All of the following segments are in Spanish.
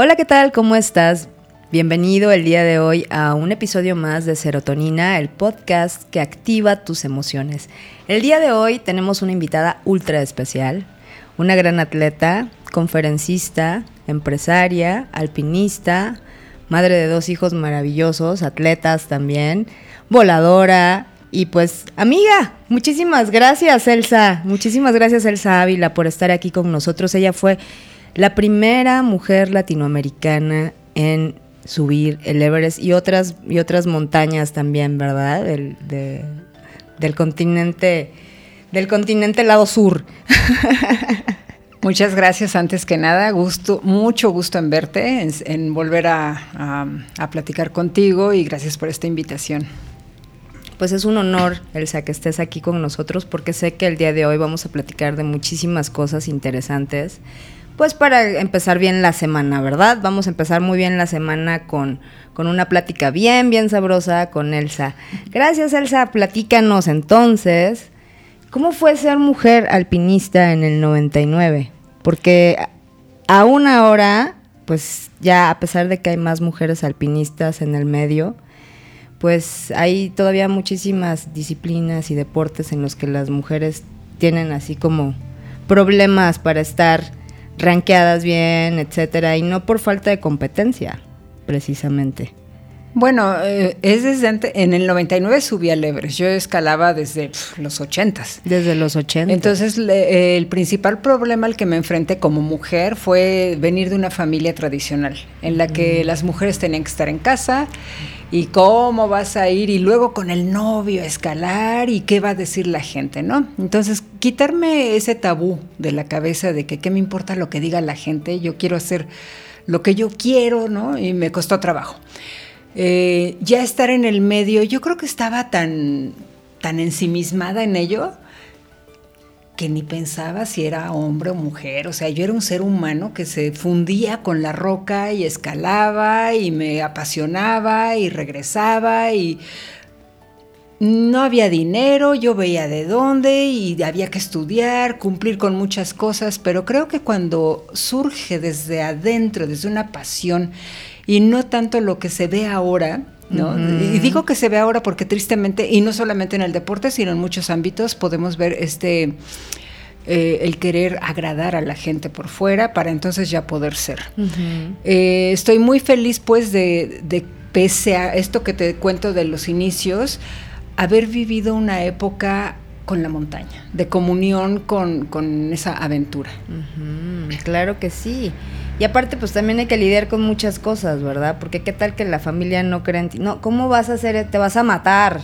Hola, ¿qué tal? ¿Cómo estás? Bienvenido el día de hoy a un episodio más de Serotonina, el podcast que activa tus emociones. El día de hoy tenemos una invitada ultra especial, una gran atleta, conferencista, empresaria, alpinista, madre de dos hijos maravillosos, atletas también, voladora y pues amiga. Muchísimas gracias Elsa, muchísimas gracias Elsa Ávila por estar aquí con nosotros. Ella fue la primera mujer latinoamericana en subir el Everest y otras, y otras montañas también, ¿verdad? Del, del continente, del continente lado sur. Muchas gracias antes que nada, gusto, mucho gusto en verte, en, volver a, platicar contigo y gracias por esta invitación. Pues es un honor, Elsa, que estés aquí con nosotros porque sé que el día de hoy vamos a platicar de muchísimas cosas interesantes pues para empezar bien la semana, ¿verdad? Vamos a empezar muy bien la semana con, con una plática bien, bien sabrosa con Elsa. Gracias, Elsa. Platícanos entonces, ¿cómo fue ser mujer alpinista en el 99? Porque aún ahora, pues ya a pesar de que hay más mujeres alpinistas en el medio, pues hay todavía muchísimas disciplinas y deportes en los que las mujeres tienen así como problemas para estar ranqueadas bien, etcétera, y no por falta de competencia, precisamente. Bueno, eh, es desde en el 99 subí al Everest. Yo escalaba desde los 80 Desde los 80. Entonces, el principal problema al que me enfrenté como mujer fue venir de una familia tradicional, en la que las mujeres tenían que estar en casa y cómo vas a ir y luego con el novio a escalar y qué va a decir la gente, ¿no? Entonces, quitarme ese tabú de la cabeza de que qué me importa lo que diga la gente, yo quiero hacer lo que yo quiero, ¿no? Y me costó trabajo. Eh, ya estar en el medio, yo creo que estaba tan, tan ensimismada en ello que ni pensaba si era hombre o mujer, o sea, yo era un ser humano que se fundía con la roca y escalaba y me apasionaba y regresaba y no había dinero, yo veía de dónde y había que estudiar, cumplir con muchas cosas, pero creo que cuando surge desde adentro, desde una pasión y no tanto lo que se ve ahora, ¿no? Y digo que se ve ahora porque tristemente, y no solamente en el deporte, sino en muchos ámbitos, podemos ver este eh, el querer agradar a la gente por fuera para entonces ya poder ser. Eh, estoy muy feliz pues de, de, pese a esto que te cuento de los inicios, haber vivido una época con la montaña, de comunión con, con esa aventura. Claro que sí. Y aparte, pues también hay que lidiar con muchas cosas, ¿verdad? Porque qué tal que la familia no cree en ti. No, ¿cómo vas a hacer? Te vas a matar,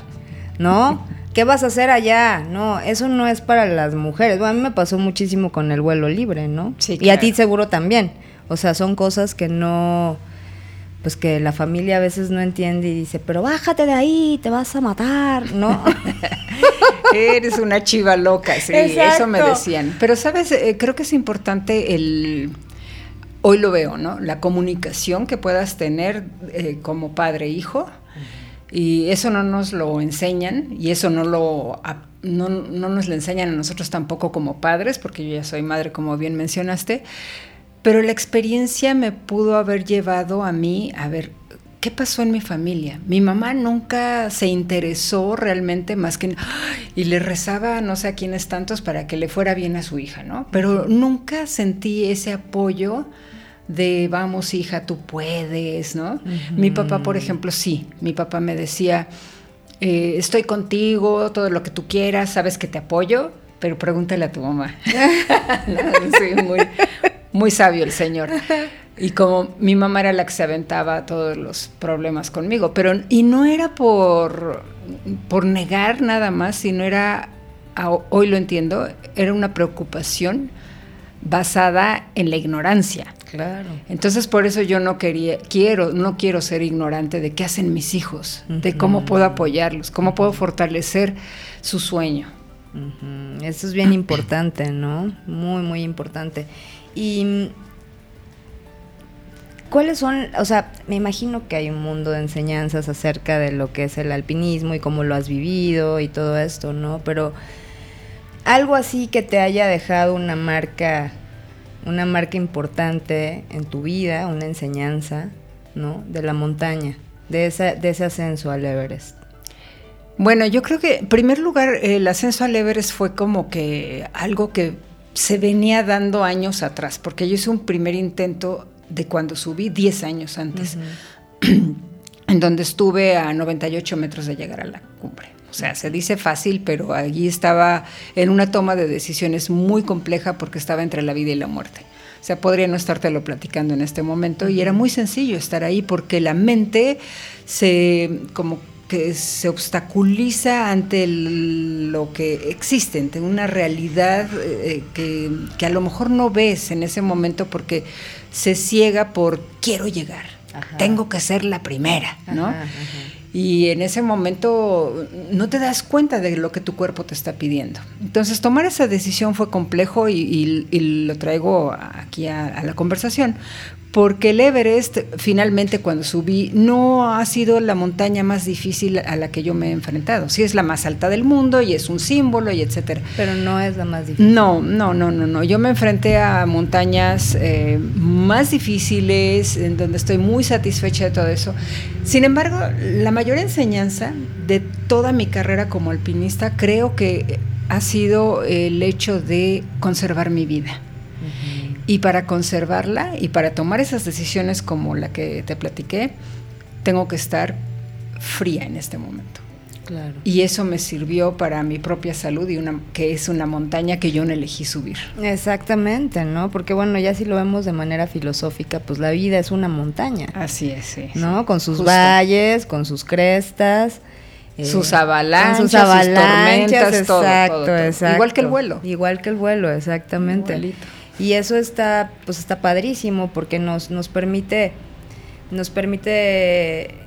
¿no? ¿Qué vas a hacer allá? No, eso no es para las mujeres. Bueno, a mí me pasó muchísimo con el vuelo libre, ¿no? Sí, Y a ti seguro también. O sea, son cosas que no pues que la familia a veces no entiende y dice, pero bájate de ahí, te vas a matar, ¿no? Eres una chiva loca, sí, eso me decían. Pero, ¿sabes? Eh, creo que es importante el, hoy lo veo, ¿no? La comunicación que puedas tener eh, como padre-hijo. Y eso no nos lo enseñan y eso no, lo, no, no nos lo enseñan a nosotros tampoco como padres, porque yo ya soy madre, como bien mencionaste. Pero la experiencia me pudo haber llevado a mí a ver qué pasó en mi familia. Mi mamá nunca se interesó realmente más que y le rezaba no sé a quiénes tantos para que le fuera bien a su hija, ¿no? Pero nunca sentí ese apoyo de vamos hija, tú puedes, ¿no? Mi papá, por ejemplo, sí, mi papá me decía, eh, estoy contigo, todo lo que tú quieras, sabes que te apoyo, pero pregúntale a tu mamá. muy, muy sabio el señor. Y como mi mamá era la que se aventaba todos los problemas conmigo, pero y no era por, por negar nada más, sino era, hoy lo entiendo, era una preocupación basada en la ignorancia. Claro. Entonces por eso yo no quería, quiero, no quiero ser ignorante de qué hacen mis hijos, de cómo puedo apoyarlos, cómo puedo fortalecer su sueño. Eso es bien importante, ¿no? Muy, muy importante. Y cuáles son, o sea, me imagino que hay un mundo de enseñanzas acerca de lo que es el alpinismo y cómo lo has vivido y todo esto, ¿no? Pero algo así que te haya dejado una marca, una marca importante en tu vida, una enseñanza, ¿no? De la montaña, de, esa, de ese ascenso al Everest. Bueno, yo creo que en primer lugar el ascenso al Everest fue como que algo que se venía dando años atrás, porque yo hice un primer intento de cuando subí 10 años antes, en donde estuve a 98 metros de llegar a la cumbre. O sea, se dice fácil, pero allí estaba en una toma de decisiones muy compleja porque estaba entre la vida y la muerte. O sea, podría no estártelo platicando en este momento y era muy sencillo estar ahí porque la mente se como que se obstaculiza ante lo que existe, ante una realidad eh, que, que, a lo mejor no ves en ese momento porque se ciega por quiero llegar, tengo que ser la primera, ¿no? Y en ese momento no te das cuenta de lo que tu cuerpo te está pidiendo. Entonces tomar esa decisión fue complejo y, lo traigo aquí a, la conversación, porque el Everest finalmente cuando subí no ha sido la montaña más difícil a la que yo me he enfrentado. Sí es la más alta del mundo y es un símbolo y etcétera. Pero no es la más difícil. No, no, no, no, no. Yo me enfrenté a montañas eh, más difíciles, en donde estoy muy satisfecha de todo eso. Sin embargo, la mayor enseñanza de toda mi carrera como alpinista creo que ha sido el hecho de conservar mi vida. Y para conservarla y para tomar esas decisiones como la que te platiqué, tengo que estar fría en este momento. Claro. Y eso me sirvió para mi propia salud y una que es una montaña que yo no elegí subir. Exactamente, ¿no? Porque bueno, ya si lo vemos de manera filosófica, pues la vida es una montaña. Así es, sí. ¿No? Con sus valles, con sus crestas. Eh, sus avalanchas, sus, tormentas, exacto, exacto. Igual que el vuelo. Igual que el vuelo, exactamente. Igualito. Y eso está, pues está padrísimo porque nos, nos permite, nos permite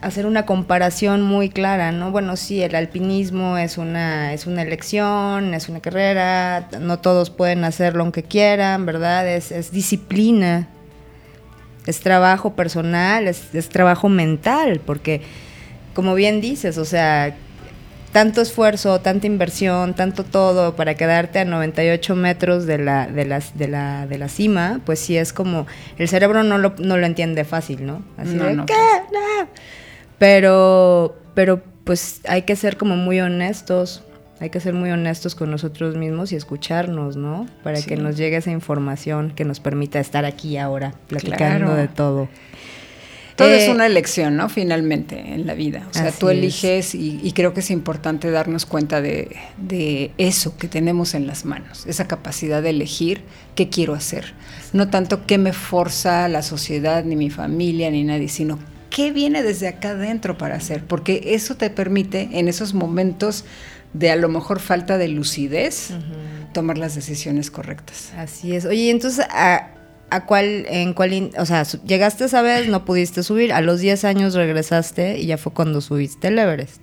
hacer una comparación muy clara, ¿no? Bueno, sí, el alpinismo es una, es una elección, es una carrera, no todos pueden hacerlo aunque quieran, ¿verdad? Es, es disciplina, es trabajo personal, es, es trabajo mental, porque como bien dices, o sea, tanto esfuerzo, tanta inversión, tanto todo para quedarte a 98 metros de la, de las, de la, de la cima, pues sí es como, el cerebro no lo, no lo entiende fácil, ¿no? Así de, ¿qué? Pues. No. Pero, pero pues hay que ser como muy honestos, hay que ser muy honestos con nosotros mismos y escucharnos, ¿no? Para que nos llegue esa información que nos permita estar aquí ahora, platicando de todo. Todo es eh, una elección, ¿no? Finalmente, en la vida. O sea, tú eliges y, creo que es importante darnos cuenta de, eso que tenemos en las manos, esa capacidad de elegir qué quiero hacer. No tanto qué me forza la sociedad, ni mi familia, ni nadie, sino qué viene desde acá adentro para hacer, porque eso te permite en esos momentos de a lo mejor falta de lucidez, tomar las decisiones correctas. Así es. Oye, entonces, a, a cuál, en cuál, o sea, llegaste esa vez, no pudiste subir, a los 10 años regresaste y ya fue cuando subiste el Everest.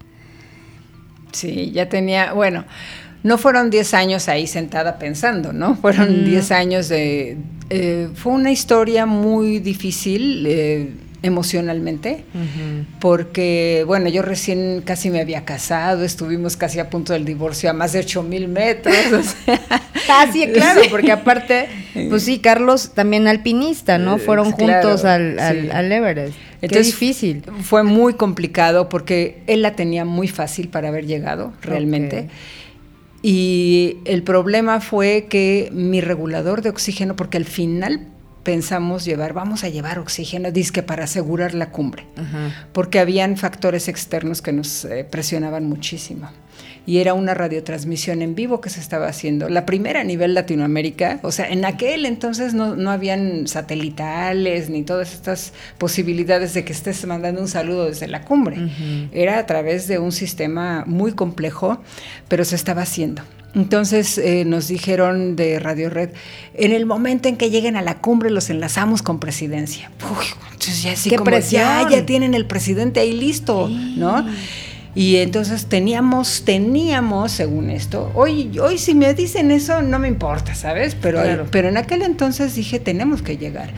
Sí, ya tenía, bueno, no fueron 10 años ahí sentada pensando, ¿no? Fueron 10 años de... Eh, fue una historia muy difícil. Eh, emocionalmente, porque, bueno, yo recién casi me había casado, estuvimos casi a punto del divorcio a más de 8 mil metros. ah, sí, claro, porque aparte, pues sí, Carlos también alpinista, ¿no? Eh, Fueron juntos al, al, Everest. Entonces, Qué difícil. Fue muy complicado porque él la tenía muy fácil para haber llegado, realmente. Y el problema fue que mi regulador de oxígeno, porque al final pensamos llevar, vamos a llevar oxígeno, disque para asegurar la cumbre, porque habían factores externos que nos eh, presionaban muchísimo. Y era una radiotransmisión en vivo que se estaba haciendo, la primera a nivel Latinoamérica, o sea, en aquel entonces no, no habían satelitales ni todas estas posibilidades de que estés mandando un saludo desde la cumbre. Era a través de un sistema muy complejo, pero se estaba haciendo. Entonces eh, nos dijeron de Radio Red, en el momento en que lleguen a la cumbre los enlazamos con presidencia. entonces ya así como ya, ya tienen el presidente ahí listo, ¿no? Y entonces teníamos, teníamos, según esto, hoy, hoy si me dicen eso no me importa, ¿sabes? Pero, pero en aquel entonces dije, tenemos que llegar.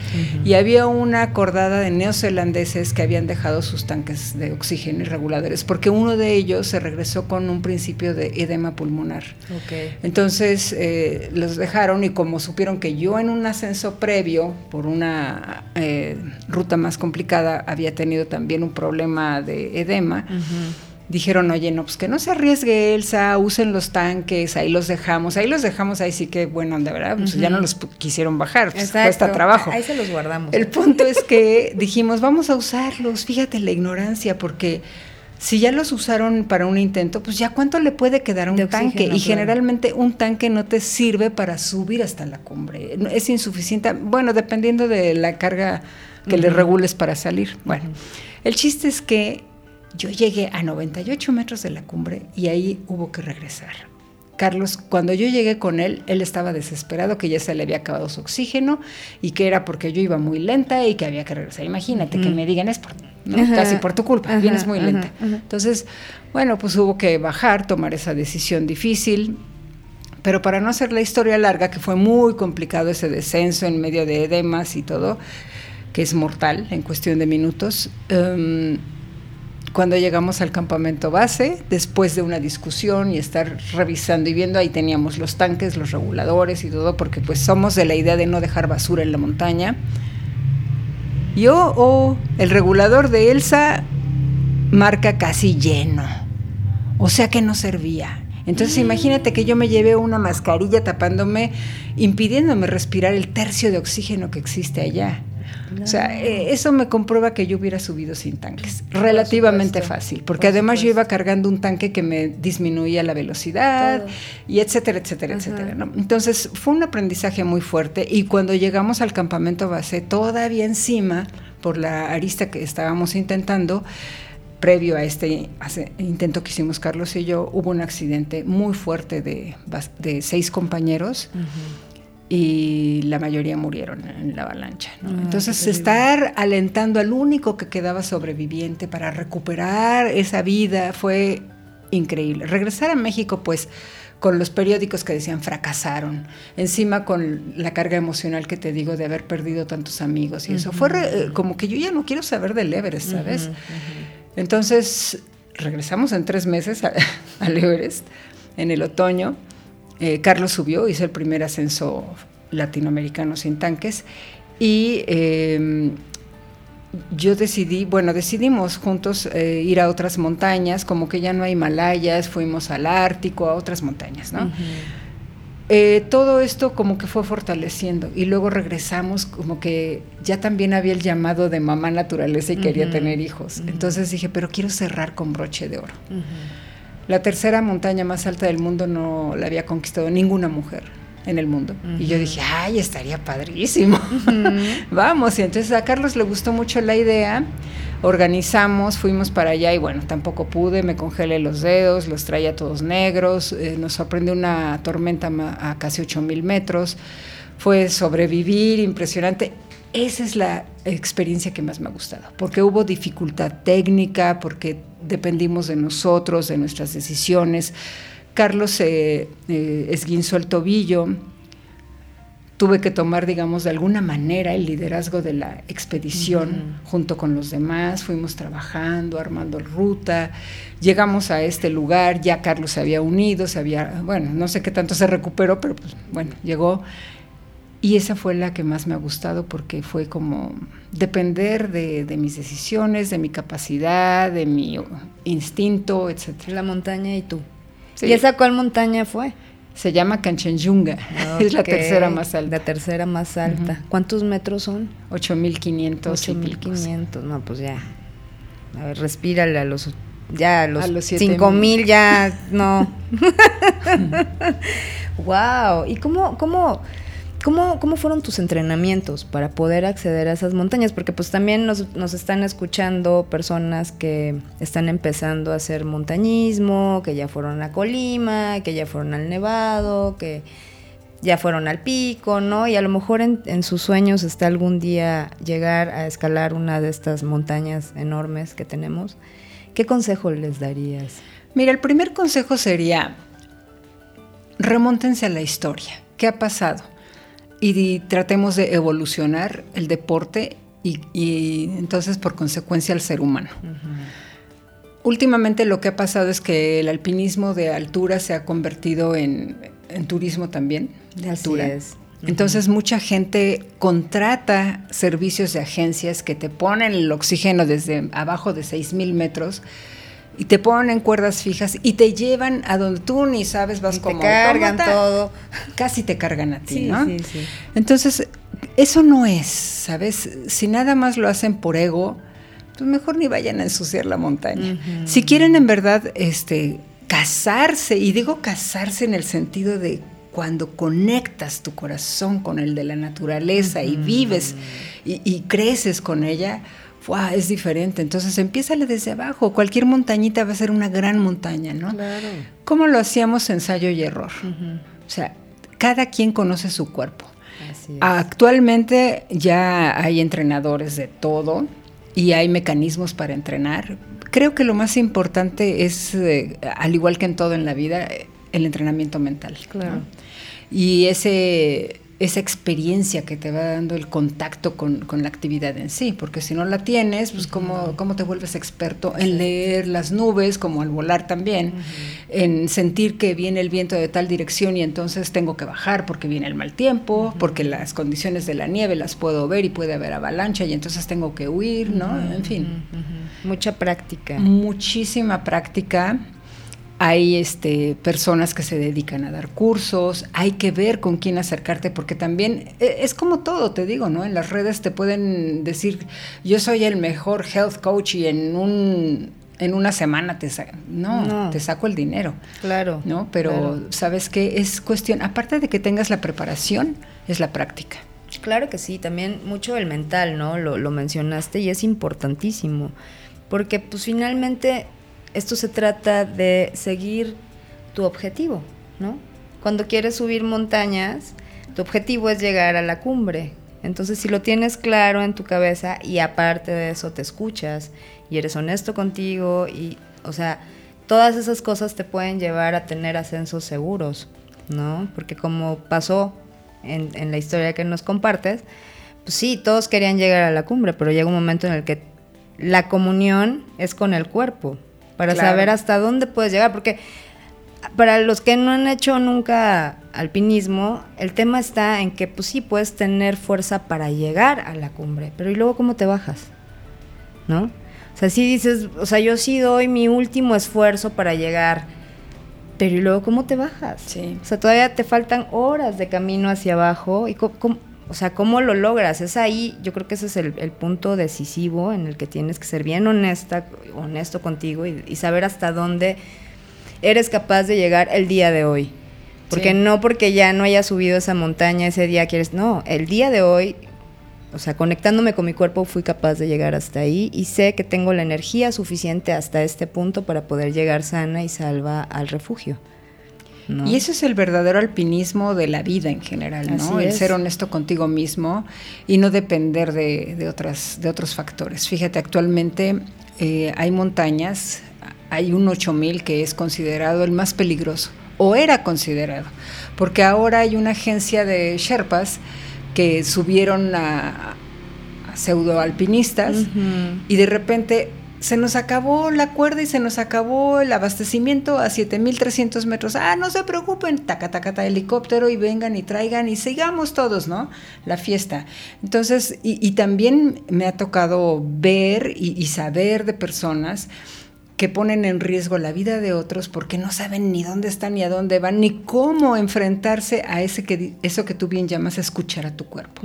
Y había una cordada de neozelandeses que habían dejado sus tanques de oxígeno y reguladores, porque uno de ellos se regresó con un principio de edema pulmonar. Entonces eh, los dejaron y como supieron que yo en un ascenso previo, por una eh, ruta más complicada, había tenido también un problema de edema, dijeron, oye, no, pues que no se arriesgue Elsa, usen los tanques, ahí los dejamos, ahí los dejamos, ahí sí que, bueno, de verdad, pues ya no los quisieron bajar, pues cuesta trabajo. Ahí se los guardamos. El punto es que dijimos, vamos a usarlos, fíjate la ignorancia, porque si ya los usaron para un intento, pues ya cuánto le puede quedar a un tanque. y generalmente un tanque no te sirve para subir hasta la cumbre. Es insuficiente, bueno, dependiendo de la carga que le regules para salir. Bueno, el chiste es que yo llegué a 98 metros de la cumbre y ahí hubo que regresar. Carlos, cuando yo llegué con él, él estaba desesperado, que ya se le había acabado su oxígeno y que era porque yo iba muy lenta y que había que regresar. Imagínate que me digan, es por, casi por tu culpa, vienes muy lenta. Entonces, bueno, pues hubo que bajar, tomar esa decisión difícil. Pero para no hacer la historia larga, que fue muy complicado ese descenso en medio de edemas y todo, que es mortal en cuestión de minutos, um, cuando llegamos al campamento base, después de una discusión y estar revisando y viendo, ahí teníamos los tanques, los reguladores y todo, porque pues somos de la idea de no dejar basura en la montaña. Yo, oh, el regulador de Elsa marca casi lleno, o sea que no servía. Entonces imagínate que yo me llevé una mascarilla tapándome, impidiéndome respirar el tercio de oxígeno que existe allá. O sea, eh, eso me comprueba que yo hubiera subido sin tanques. Relativamente fácil, porque además yo iba cargando un tanque que me disminuía la velocidad y etcétera, etcétera, etcétera. Entonces fue un aprendizaje muy fuerte y cuando llegamos al campamento base, todavía encima, por la arista que estábamos intentando, previo a este intento que hicimos Carlos y yo, hubo un accidente muy fuerte de, de seis compañeros y la mayoría murieron en la avalancha. Ah, Entonces, estar alentando al único que quedaba sobreviviente para recuperar esa vida fue increíble. Regresar a México, pues, con los periódicos que decían fracasaron, encima con la carga emocional que te digo de haber perdido tantos amigos y eso, fue eh, como que yo ya no quiero saber del Everest, ¿sabes? Entonces, regresamos en tres meses al Everest, en el otoño, eh, Carlos subió, hizo el primer ascenso latinoamericano sin tanques y em, yo decidí, bueno, decidimos juntos eh, ir a otras montañas, como que ya no hay Himalayas, fuimos al Ártico, a otras montañas, ¿no? Eh, todo esto como que fue fortaleciendo y luego regresamos como que ya también había el llamado de mamá naturaleza y quería tener hijos. Entonces dije, pero quiero cerrar con broche de oro. La tercera montaña más alta del mundo no la había conquistado ninguna mujer en el mundo. Y yo dije, ay, estaría padrísimo. Vamos, y entonces a Carlos le gustó mucho la idea. Organizamos, fuimos para allá y bueno, tampoco pude, me congelé los dedos, los traía todos negros, eh, nos sorprendió una tormenta a casi 8000 metros. Fue sobrevivir, impresionante. Esa es la experiencia que más me ha gustado, porque hubo dificultad técnica, porque dependimos de nosotros, de nuestras decisiones. Carlos se eh, esguinzó el tobillo, tuve que tomar, digamos, de alguna manera el liderazgo de la expedición junto con los demás, fuimos trabajando, armando ruta, llegamos a este lugar, ya Carlos se había unido, se había, bueno, no sé qué tanto se recuperó, pero pues, bueno, llegó y esa fue la que más me ha gustado porque fue como depender de, mis decisiones, de mi capacidad, de mi instinto, etc. La montaña y tú. ¿Y esa cuál montaña fue? Se llama Kanchenjunga. Es la tercera más alta. La tercera más alta. ¿Cuántos metros son? 8500. 8500. No, pues ya. A ver, respírale a los ya a los, a 5000 ya no. wow. ¿Y cómo cómo ¿Cómo, ¿Cómo fueron tus entrenamientos para poder acceder a esas montañas? Porque pues también nos, nos, están escuchando personas que están empezando a hacer montañismo, que ya fueron a Colima, que ya fueron al Nevado, que ya fueron al pico, ¿no? Y a lo mejor en, en sus sueños está algún día llegar a escalar una de estas montañas enormes que tenemos. ¿qué consejo les darías? Mira, el primer consejo sería, remóntense a la historia. ¿Qué ha pasado? Y, tratemos de evolucionar el deporte y, entonces por consecuencia el ser humano. Últimamente lo que ha pasado es que el alpinismo de altura se ha convertido en, turismo también de altura. Entonces mucha gente contrata servicios de agencias que te ponen el oxígeno desde abajo de 6.000 metros y te ponen cuerdas fijas y te llevan a donde tú ni sabes, vas como... Te cargan todo. Casi te cargan a ti, ¿no? Sí, sí. Entonces, eso no es, ¿sabes? Si nada más lo hacen por ego, pues mejor ni vayan a ensuciar la montaña. Si quieren en verdad este, casarse, y digo casarse en el sentido de cuando conectas tu corazón con el de la naturaleza y vives y, creces con ella, es diferente. Entonces empiézale desde abajo. Cualquier montañita va a ser una gran montaña, ¿no? Claro. ¿Cómo lo hacíamos ensayo y error? O sea, cada quien conoce su cuerpo. Actualmente ya hay entrenadores de todo y hay mecanismos para entrenar. Creo que lo más importante es, eh, al igual que en todo en la vida, el entrenamiento mental. Claro. Y ese esa experiencia que te va dando el contacto con, la actividad en sí, porque si no la tienes, pues ¿cómo, cómo te vuelves experto en leer las nubes, como al volar también, en sentir que viene el viento de tal dirección y entonces tengo que bajar porque viene el mal tiempo, porque las condiciones de la nieve las puedo ver y puede haber avalancha y entonces tengo que huir, ¿no? En fin. Mucha práctica. Muchísima práctica hay este, personas que se dedican a dar cursos, hay que ver con quién acercarte, porque también e, es como todo, te digo, ¿no? En las redes te pueden decir, yo soy el mejor health coach y en un en una semana te no, te saco el dinero. Claro. ¿No? Pero sabes que es cuestión, aparte de que tengas la preparación, es la práctica. Claro que sí, también mucho el mental, ¿no? Lo, lo mencionaste y es importantísimo. Porque pues finalmente esto se trata de seguir tu objetivo, ¿no? Cuando quieres subir montañas, tu objetivo es llegar a la cumbre. Entonces, si lo tienes claro en tu cabeza y aparte de eso te escuchas y eres honesto contigo y, o sea, todas esas cosas te pueden llevar a tener ascensos seguros, ¿no? Porque como pasó en, en la historia que nos compartes, pues sí, todos querían llegar a la cumbre, pero llega un momento en el que la comunión es con el cuerpo, para saber hasta dónde puedes llegar, porque para los que no han hecho nunca alpinismo, el tema está en que pues sí puedes tener fuerza para llegar a la cumbre, pero ¿y luego cómo te bajas? ¿No? O sea, si dices, o sea, yo sí doy mi último esfuerzo para llegar, pero ¿y luego cómo te bajas? Sí. O sea, todavía te faltan horas de camino hacia abajo y cómo o sea, ¿cómo lo logras? Es ahí, yo creo que ese es el, punto decisivo en el que tienes que ser bien honesta, honesto contigo y, saber hasta dónde eres capaz de llegar el día de hoy. Porque no porque ya no haya subido esa montaña ese día quieres, no, el día de hoy, o sea, conectándome con mi cuerpo fui capaz de llegar hasta ahí y sé que tengo la energía suficiente hasta este punto para poder llegar sana y salva al refugio. Y eso es el verdadero alpinismo de la vida en general, ¿no? el ser honesto contigo mismo y no depender de, otras, de otros factores. Fíjate, actualmente eh, hay montañas, hay un 8000 que es considerado el más peligroso, o era considerado, porque ahora hay una agencia de Sherpas que subieron a, pseudoalpinistas y de repente se nos acabó la cuerda y se nos acabó el abastecimiento a 7300 metros. Ah, no se preocupen, taca, taca, taca, helicóptero y vengan y traigan y sigamos todos, ¿no? La fiesta. Entonces, y, también me ha tocado ver y saber de personas que ponen en riesgo la vida de otros porque no saben ni dónde están ni a dónde van ni cómo enfrentarse a ese que eso que tú bien llamas escuchar a tu cuerpo.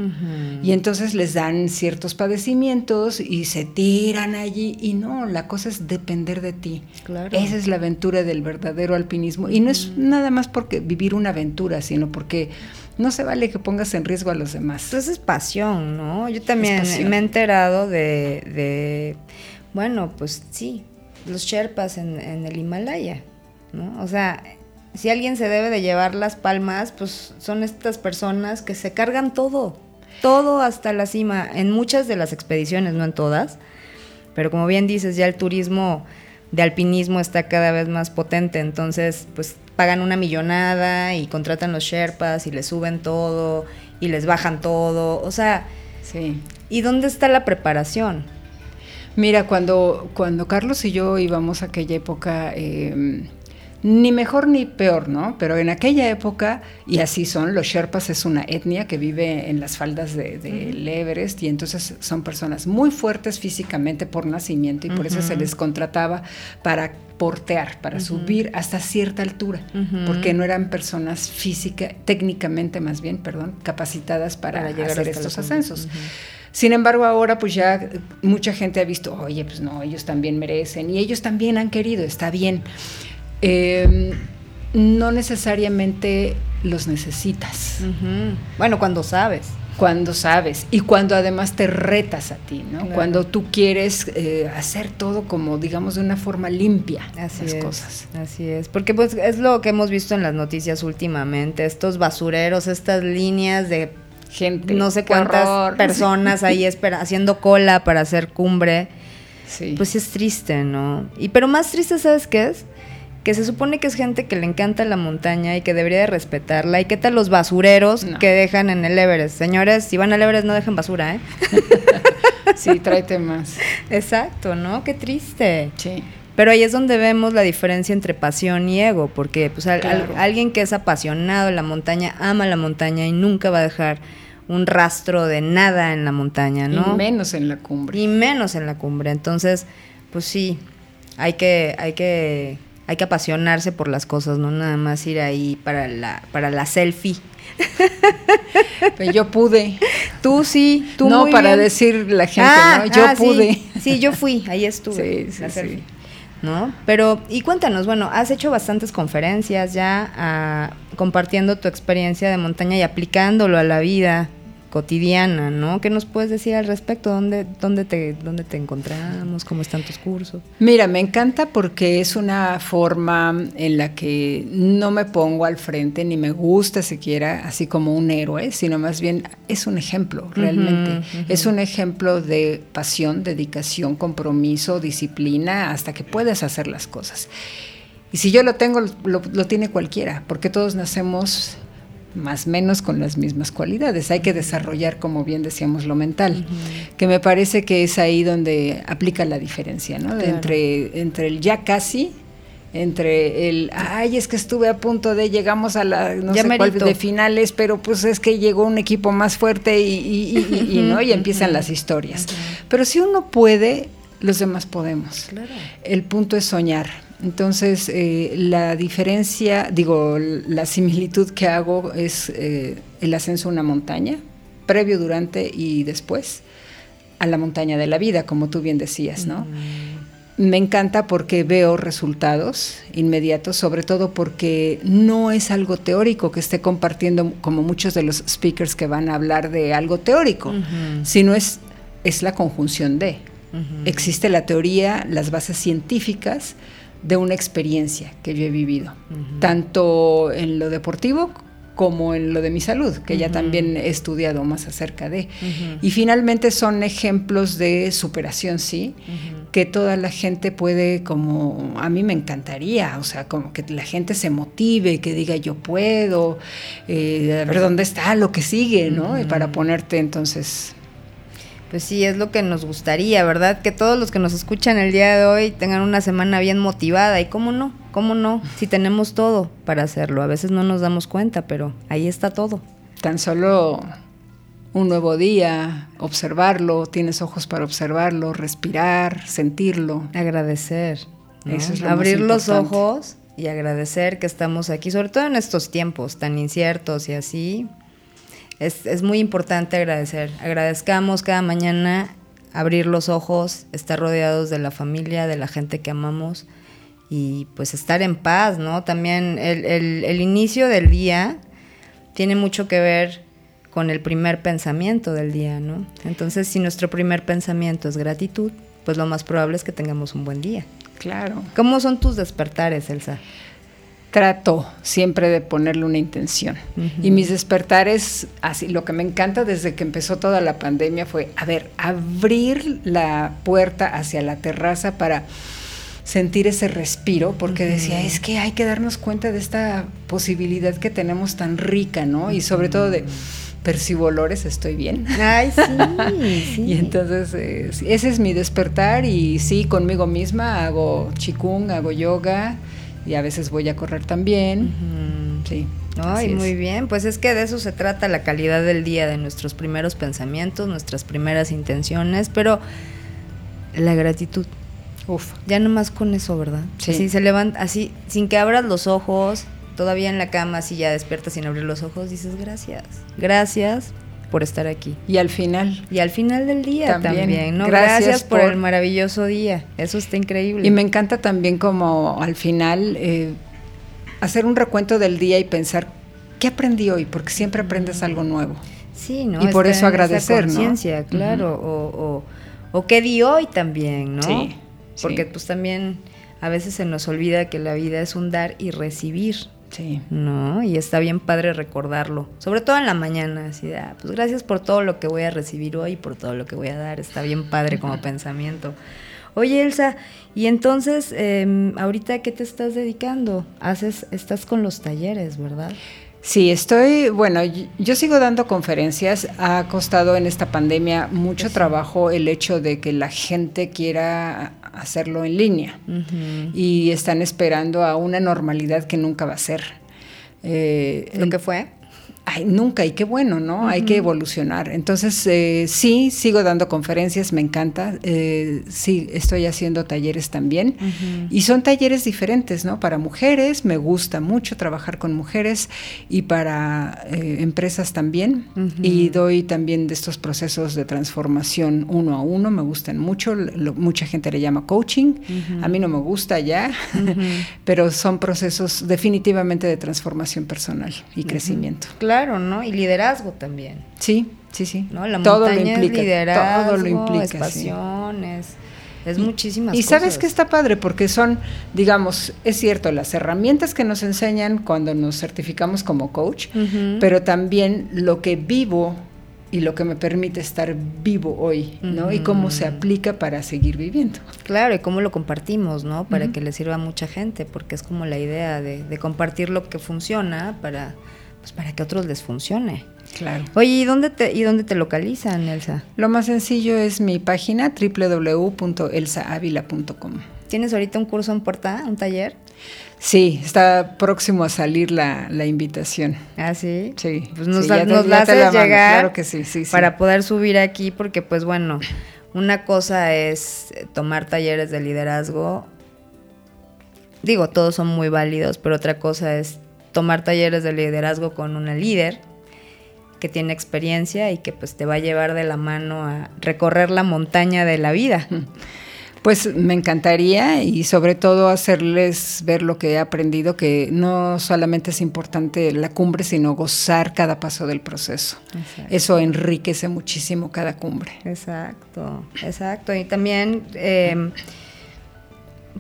Y entonces les dan ciertos padecimientos y se tiran allí y no, la cosa es depender de ti. Esa es la aventura del verdadero alpinismo y no es nada más porque vivir una aventura, sino porque no se vale que pongas en riesgo a los demás. Entonces es pasión, ¿no? Yo también me he enterado de, de bueno, pues sí, los Sherpas en, el Himalaya, ¿no? O sea, si alguien se debe de llevar las palmas, pues son estas personas que se cargan todo, todo hasta la cima, en muchas de las expediciones, no en todas, pero como bien dices, ya el turismo de alpinismo está cada vez más potente, entonces pues pagan una millonada y contratan los Sherpas y les suben todo y les bajan todo, o sea, Sí. ¿y dónde está la preparación? Mira, cuando, cuando Carlos y yo íbamos a aquella época, eh, ni mejor ni peor, ¿no? Pero en aquella época, y así son, los Sherpas es una etnia que vive en las faldas del de, de Everest y entonces son personas muy fuertes físicamente por nacimiento y por uh -huh. eso se les contrataba para portear, para uh -huh. subir hasta cierta altura, porque no eran personas física, técnicamente más bien, perdón, capacitadas para, para llegar hacer estos ascensos. Sin embargo, ahora pues ya mucha gente ha visto, oye, pues no, ellos también merecen y ellos también han querido, está bien. Eh, no necesariamente los necesitas. Uh -huh. Bueno, cuando sabes. Cuando sabes y cuando además te retas a ti, ¿no? Claro. Cuando tú quieres eh, hacer todo como, digamos, de una forma limpia así las es, cosas. Así es, porque pues es lo que hemos visto en las noticias últimamente, estos basureros, estas líneas de gente, no sé cuántas horror. personas ahí espera, haciendo cola para hacer cumbre. Sí. Pues es triste, ¿no? Y pero más triste, ¿sabes qué es? que se supone que es gente que le encanta la montaña y que debería de respetarla. ¿Y qué tal los basureros no. que dejan en el Everest? Señores, si van al Everest no dejen basura, ¿eh? sí, tráete más. Exacto, ¿no? Qué triste. Sí. Pero ahí es donde vemos la diferencia entre pasión y ego, porque pues al, claro. al, alguien que es apasionado de la montaña ama la montaña y nunca va a dejar un rastro de nada en la montaña, ¿no? Y menos en la cumbre. Y menos en la cumbre. Entonces, pues sí, hay que, hay que hay que apasionarse por las cosas, no nada más ir ahí para la, para la selfie. Pero yo pude. Tú sí, tú No, muy para bien. decir la gente, ah, ¿no? Yo ah, pude. Sí, sí, yo fui, ahí estuve. Sí, sí, la selfie. sí. ¿No? Pero, y cuéntanos, bueno, has hecho bastantes conferencias ya ah, compartiendo tu experiencia de montaña y aplicándolo a la vida cotidiana, ¿no? ¿Qué nos puedes decir al respecto? ¿Dónde, dónde, te, dónde te encontramos? ¿Cómo están tus cursos? Mira, me encanta porque es una forma en la que no me pongo al frente ni me gusta siquiera así como un héroe, sino más bien es un ejemplo realmente. Uh -huh, uh -huh. Es un ejemplo de pasión, dedicación, compromiso, disciplina, hasta que puedes hacer las cosas. Y si yo lo tengo, lo, lo tiene cualquiera, porque todos nacemos más o menos con las mismas cualidades. Hay que desarrollar, como bien decíamos, lo mental, uh -huh. que me parece que es ahí donde aplica la diferencia, ¿no? Claro. Entre, entre el ya casi, entre el, ay, es que estuve a punto de, llegamos a la, no ya sé cuál, de finales, pero pues es que llegó un equipo más fuerte y, y, y, y ¿no? y empiezan las historias. Pero si uno puede, los demás podemos. Claro. El punto es soñar. Entonces, eh, la diferencia, digo, la similitud que hago es eh, el ascenso a una montaña, previo, durante y después, a la montaña de la vida, como tú bien decías, ¿no? Mm. Me encanta porque veo resultados inmediatos, sobre todo porque no es algo teórico que esté compartiendo como muchos de los speakers que van a hablar de algo teórico, sino es, es la conjunción de. Uh -huh. Existe la teoría, las bases científicas, de una experiencia que yo he vivido, uh -huh. tanto en lo deportivo como en lo de mi salud, que uh -huh. ya también he estudiado más acerca de. Uh -huh. Y finalmente son ejemplos de superación, sí, que toda la gente puede, como a mí me encantaría, o sea, como que la gente se motive, que diga yo puedo, eh, a ver dónde está lo que sigue, ¿no? Y para ponerte entonces pues sí, es lo que nos gustaría, ¿verdad? Que todos los que nos escuchan el día de hoy tengan una semana bien motivada. ¿Y cómo no? ¿Cómo no? Si tenemos todo para hacerlo. A veces no nos damos cuenta, pero ahí está todo. Tan solo un nuevo día, observarlo, tienes ojos para observarlo, respirar, sentirlo. Agradecer. ¿no? Eso es lo Abrir los ojos y agradecer que estamos aquí, sobre todo en estos tiempos tan inciertos y así es, es, muy importante agradecer. Agradezcamos cada mañana abrir los ojos, estar rodeados de la familia, de la gente que amamos y pues estar en paz, ¿no? También el, el, el inicio del día tiene mucho que ver con el primer pensamiento del día, ¿no? Entonces, si nuestro primer pensamiento es gratitud, pues lo más probable es que tengamos un buen día. Claro. ¿Cómo son tus despertares, Elsa? Trato siempre de ponerle una intención. Uh -huh. Y mis despertares, así, lo que me encanta desde que empezó toda la pandemia fue, a ver, abrir la puerta hacia la terraza para sentir ese respiro, porque decía, es que hay que darnos cuenta de esta posibilidad que tenemos tan rica, ¿no? Y sobre todo de percibo olores, estoy bien. Ay, sí, sí. y entonces eh, ese es mi despertar y sí, conmigo misma hago chikung, hago yoga y a veces voy a correr también. Sí. Ay, muy bien, pues es que de eso se trata la calidad del día, de nuestros primeros pensamientos, nuestras primeras intenciones, pero la gratitud. Uf. Ya nomás con eso, ¿verdad? Sí. Así se levanta, así, sin que abras los ojos, todavía en la cama, así ya despiertas sin abrir los ojos, dices gracias. Gracias por estar aquí. Y al final. Y al final del día también, ¿no? Gracias, por, el maravilloso día. Eso está increíble. Y me encanta también como al final eh, hacer un recuento del día y pensar, ¿qué aprendí hoy? Porque siempre aprendes algo nuevo. Sí, ¿no? Y por eso agradecer, ¿no? claro. o, o, qué di hoy también, ¿no? Sí. Porque pues también a veces se nos olvida que la vida es un dar y recibir. Sí. ¿No? Y está bien padre recordarlo. Sobre todo en la mañana, así de, ah, pues gracias por todo lo que voy a recibir hoy y por todo lo que voy a dar. Está bien padre como pensamiento. Oye, Elsa, y entonces, eh, ahorita qué te estás dedicando? Haces, estás con los talleres, ¿verdad? Sí, estoy, bueno, yo sigo dando conferencias. Ha costado en esta pandemia mucho trabajo el hecho de que la gente quiera hacerlo en línea y están esperando a una normalidad que nunca va a ser. Eh, ¿Lo que fue? Ay, nunca, y qué bueno, ¿no? Hay que evolucionar. Entonces, eh, sí, sigo dando conferencias, me encanta. Eh, sí, estoy haciendo talleres también. Y son talleres diferentes, ¿no? Para mujeres, me gusta mucho trabajar con mujeres y para eh, empresas también. Y doy también de estos procesos de transformación uno a uno, me gustan mucho. mucha gente le llama coaching. A mí no me gusta ya, pero son procesos definitivamente de transformación personal y crecimiento. Claro Claro, ¿no? Y liderazgo también. Sí, sí, sí. ¿No? La todo lo implica, liderazgo, todo lo implica, es pasión, es, es muchísimas y, y sabes que está padre porque son, digamos, es cierto, las herramientas que nos enseñan cuando nos certificamos como coach, pero también lo que vivo y lo que me permite estar vivo hoy, ¿no? Y cómo se aplica para seguir viviendo. Claro, y cómo lo compartimos, ¿no? Para que le sirva a mucha gente, porque es como la idea de, de compartir lo que funciona para pues, para que a otros les funcione. Claro. Oye, ¿y dónde te, y dónde te localizan, Elsa? Lo más sencillo es mi página www.elsaavila.com. ¿Tienes ahorita un curso en puerta, un taller? Sí, está próximo a salir la, invitación. ¿Ah, sí? Sí. Pues nos, la haces llegar claro que sí, sí, para poder subir aquí, porque pues bueno, una cosa es tomar talleres de liderazgo. Digo, todos son muy válidos, pero otra cosa es tomar talleres de liderazgo con una líder que tiene experiencia y que pues te va a llevar de la mano a recorrer la montaña de la vida. Pues me encantaría y sobre todo hacerles ver lo que he aprendido, que no solamente es importante la cumbre, sino gozar cada paso del proceso. Eso enriquece muchísimo cada cumbre. Exacto, exacto. Y también em,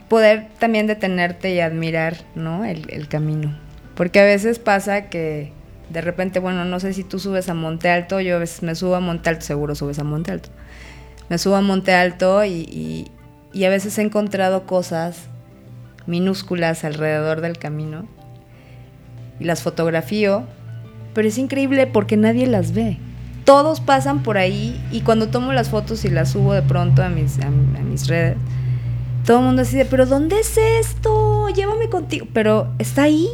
poder también detenerte y admirar ¿no? el camino porque a veces pasa que de repente, bueno, no sé si tú subes a Monte Alto, yo a veces me subo a Monte Alto, seguro subes a Monte Alto. Me subo a Monte Alto y, a veces he encontrado cosas minúsculas alrededor del camino y las fotografío, pero es increíble porque nadie las ve. Todos pasan por ahí y cuando tomo las fotos y las subo de pronto a mis, a mis redes, todo el mundo dice, pero ¿dónde es esto? Llévame contigo. Pero está ahí,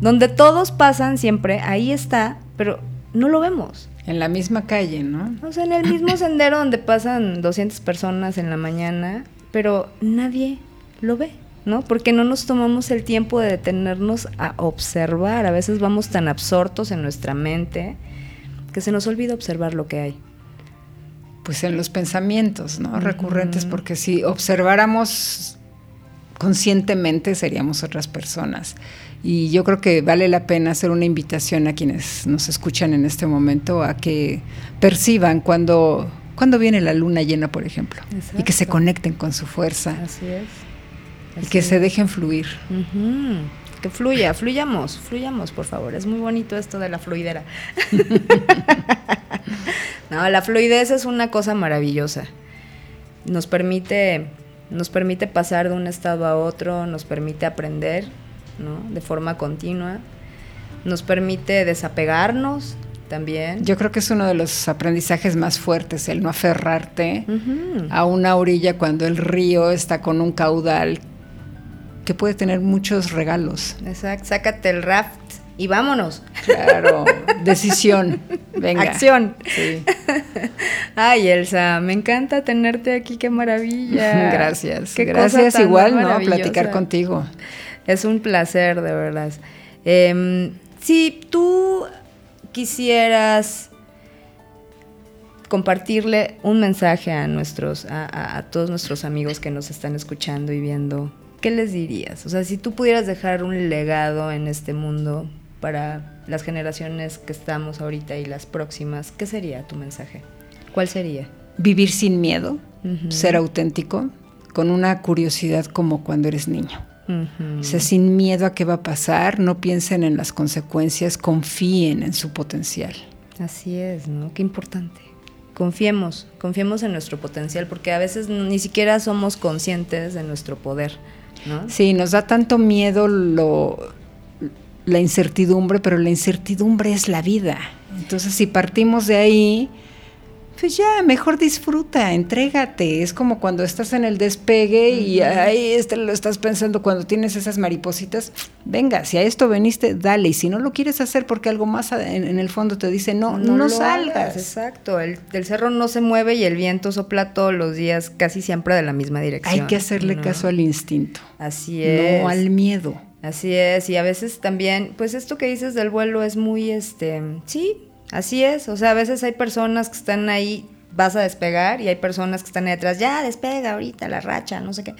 donde todos pasan siempre, ahí está, pero no lo vemos. En la misma calle, ¿no? O sea, en el mismo sendero donde pasan 200 personas en la mañana, pero nadie lo ve, ¿no? Porque no nos tomamos el tiempo de detenernos a observar. A veces vamos tan absortos en nuestra mente que se nos olvida observar lo que hay. Pues en los pensamientos, ¿no? Recurrentes, porque si observáramos conscientemente seríamos otras personas. Y yo creo que vale la pena hacer una invitación a quienes nos escuchan en este momento a que perciban cuando, cuando viene la luna llena, por ejemplo, y que se conecten con su fuerza. Así es. y que se dejen fluir. Que fluya, fluyamos, fluyamos, por favor. Es muy bonito esto de la fluidera. no, la fluidez es una cosa maravillosa. Nos permite nos permite pasar de un estado a otro, nos permite aprender, ¿no? De forma continua, nos permite desapegarnos también. Yo creo que es uno de los aprendizajes más fuertes, el no aferrarte a una orilla cuando el río está con un caudal que puede tener muchos regalos. Exacto, sácate el raft y vámonos. Claro, decisión. Venga. Acción. Sí. Ay, Elsa, me encanta tenerte aquí, qué maravilla. Gracias. Gracias igual, ¿no? Platicar contigo. Es un placer, de verdad. Eh, si tú quisieras compartirle un mensaje a nuestros, a, todos nuestros amigos que nos están escuchando y viendo, ¿qué les dirías? O sea, si tú pudieras dejar un legado en este mundo para las generaciones que estamos ahorita y las próximas, ¿qué sería tu mensaje? ¿Cuál sería? Vivir sin miedo, ser auténtico, con una curiosidad como cuando eres niño. O sea, sin miedo a qué va a pasar, no piensen en las consecuencias, confíen en su potencial. Así es, ¿no? Qué importante. Confiemos, confiemos en nuestro potencial, porque a veces ni siquiera somos conscientes de nuestro poder, ¿no? Sí, nos da tanto miedo lo, la incertidumbre, pero la incertidumbre es la vida. Entonces, si partimos de ahí, pues ya, mejor disfruta, entrégate. Es como cuando estás en el despegue y ahí este, lo estás pensando cuando tienes esas maripositas. Venga, si a esto veniste, dale. Y si no lo quieres hacer porque algo más en, el fondo te dice, no, no, salgas. exacto, el, cerro no se mueve y el viento sopla todos los días, casi siempre de la misma dirección. Hay que hacerle caso al instinto. Así es. No al miedo. Así es, y a veces también, pues esto que dices del vuelo es muy, este, sí, Así es, o sea, a veces hay personas que están ahí, vas a despegar, y hay personas que están ahí atrás, ya despega ahorita la racha, no sé qué.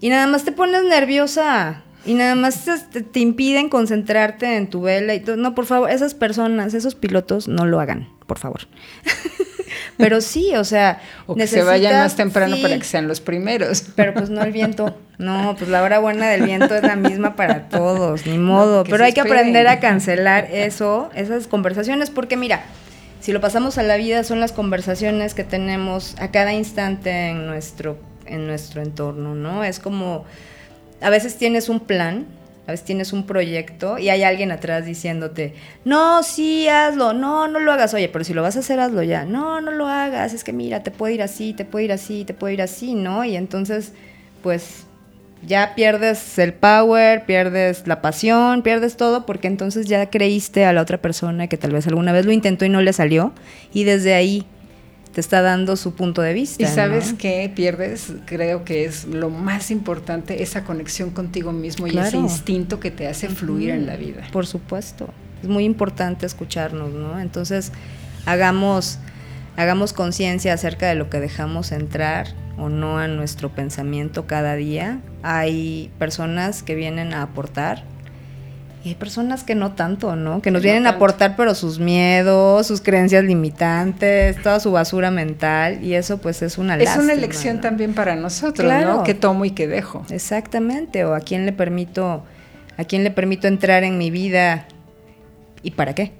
Y nada más te pones nerviosa, y nada más te, impiden concentrarte en tu vela y. No, por favor, esas personas, esos pilotos, no lo hagan, por favor. Pero sí, o sea. O que se vayan más temprano para que sean los primeros. Pero pues no el viento. No, pues la hora buena del viento es la misma para todos, ni modo. Pero hay que aprender a cancelar eso, esas conversaciones, porque mira, si lo pasamos a la vida, son las conversaciones que tenemos a cada instante en nuestro, en nuestro entorno, ¿no? Es como. A veces tienes un plan a veces tienes un proyecto y hay alguien atrás diciéndote, no, sí, hazlo, no, no lo hagas, oye, pero si lo vas a hacer, hazlo ya, no, no lo hagas, es que mira, te puede ir así, te puede ir así, te puede ir así, ¿no? Y entonces, pues ya pierdes el power, pierdes la pasión, pierdes todo, porque entonces ya creíste a la otra persona que tal vez alguna vez lo intentó y no le salió, y desde ahí te está dando su punto de vista. Y sabes qué pierdes, creo que es lo más importante, esa conexión contigo mismo y ese instinto que te hace fluir en la vida. Por supuesto, es muy importante escucharnos, ¿no? Entonces, hagamos, hagamos conciencia acerca de lo que dejamos entrar o no a nuestro pensamiento cada día. Hay personas que vienen a aportar y hay personas que no tanto, ¿no? Que nos vienen a aportar, pero sus miedos, sus creencias limitantes, toda su basura mental, y eso pues es una Es una elección también para nosotros, ¿no? ¿Qué tomo y qué dejo? Exactamente, o a quién le permito, a quién le permito entrar en mi vida y para qué.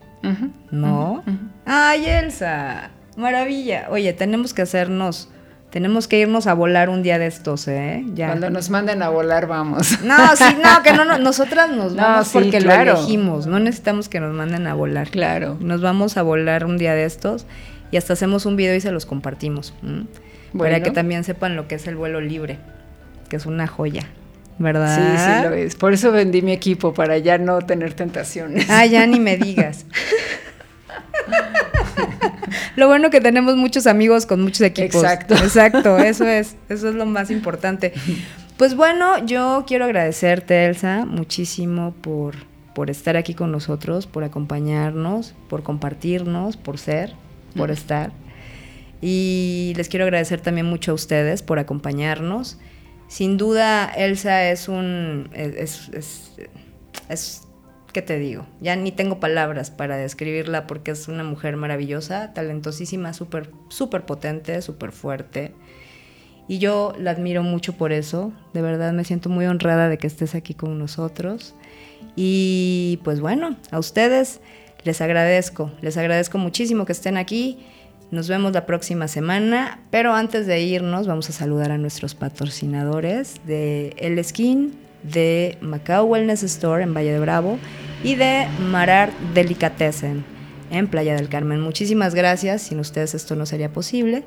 ¿No? Ay, Elsa, maravilla. Oye, tenemos que hacernos tenemos que irnos a volar un día de estos, ¿eh? Ya. Cuando nos manden a volar, vamos. No, sí, no, que no, no nosotras nos vamos porque lo elegimos. No necesitamos que nos manden a volar. Claro. Nos vamos a volar un día de estos y hasta hacemos un video y se los compartimos. Para que también sepan lo que es el vuelo libre, que es una joya. ¿Verdad? Sí, sí lo es. Por eso vendí mi equipo, para ya no tener tentaciones. Ah, ya ni me digas. lo bueno que tenemos muchos amigos con muchos equipos. Exacto. Exacto, eso es, eso es lo más importante. Pues bueno, yo quiero agradecerte, Elsa, muchísimo por, por estar aquí con nosotros, por acompañarnos, por compartirnos, por ser, por estar. Y les quiero agradecer también mucho a ustedes por acompañarnos. Sin duda, Elsa es un. es, es, es ¿qué te digo? Ya ni tengo palabras para describirla porque es una mujer maravillosa, talentosísima, súper, súper potente, súper fuerte. Y yo la admiro mucho por eso. De verdad me siento muy honrada de que estés aquí con nosotros. Y pues bueno, a ustedes les agradezco, les agradezco muchísimo que estén aquí. Nos vemos la próxima semana, pero antes de irnos vamos a saludar a nuestros patrocinadores de El Skin, de Macao Wellness Store en Valle de Bravo y de Marar Delicatessen en Playa del Carmen. Muchísimas gracias, sin ustedes esto no sería posible.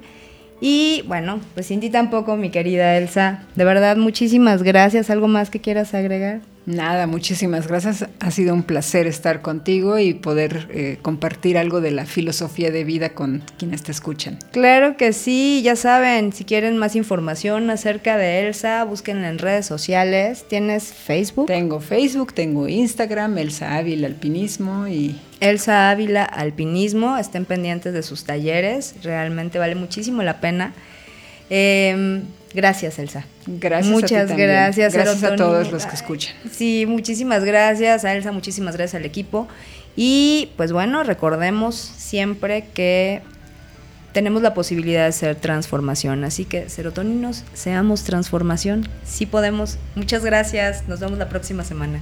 Y bueno, pues sin ti tampoco, mi querida Elsa. De verdad, muchísimas gracias. ¿Algo más que quieras agregar? Nada, muchísimas gracias. Ha sido un placer estar contigo y poder eh, compartir algo de la filosofía de vida con quienes te escuchan. Claro que sí, ya saben, si quieren más información acerca de Elsa, búsquenla en redes sociales. ¿Tienes Facebook? Tengo Facebook, tengo Instagram, Elsa Ávila Alpinismo y... Elsa Ávila Alpinismo, estén pendientes de sus talleres, realmente vale muchísimo la pena. Eh, Gracias, Elsa. Gracias. Muchas a gracias. Gracias a todos los que escuchan. Sí, muchísimas gracias a Elsa, muchísimas gracias al equipo. Y pues bueno, recordemos siempre que tenemos la posibilidad de hacer transformación. Así que, serotoninos, seamos transformación. Sí podemos. Muchas gracias. Nos vemos la próxima semana.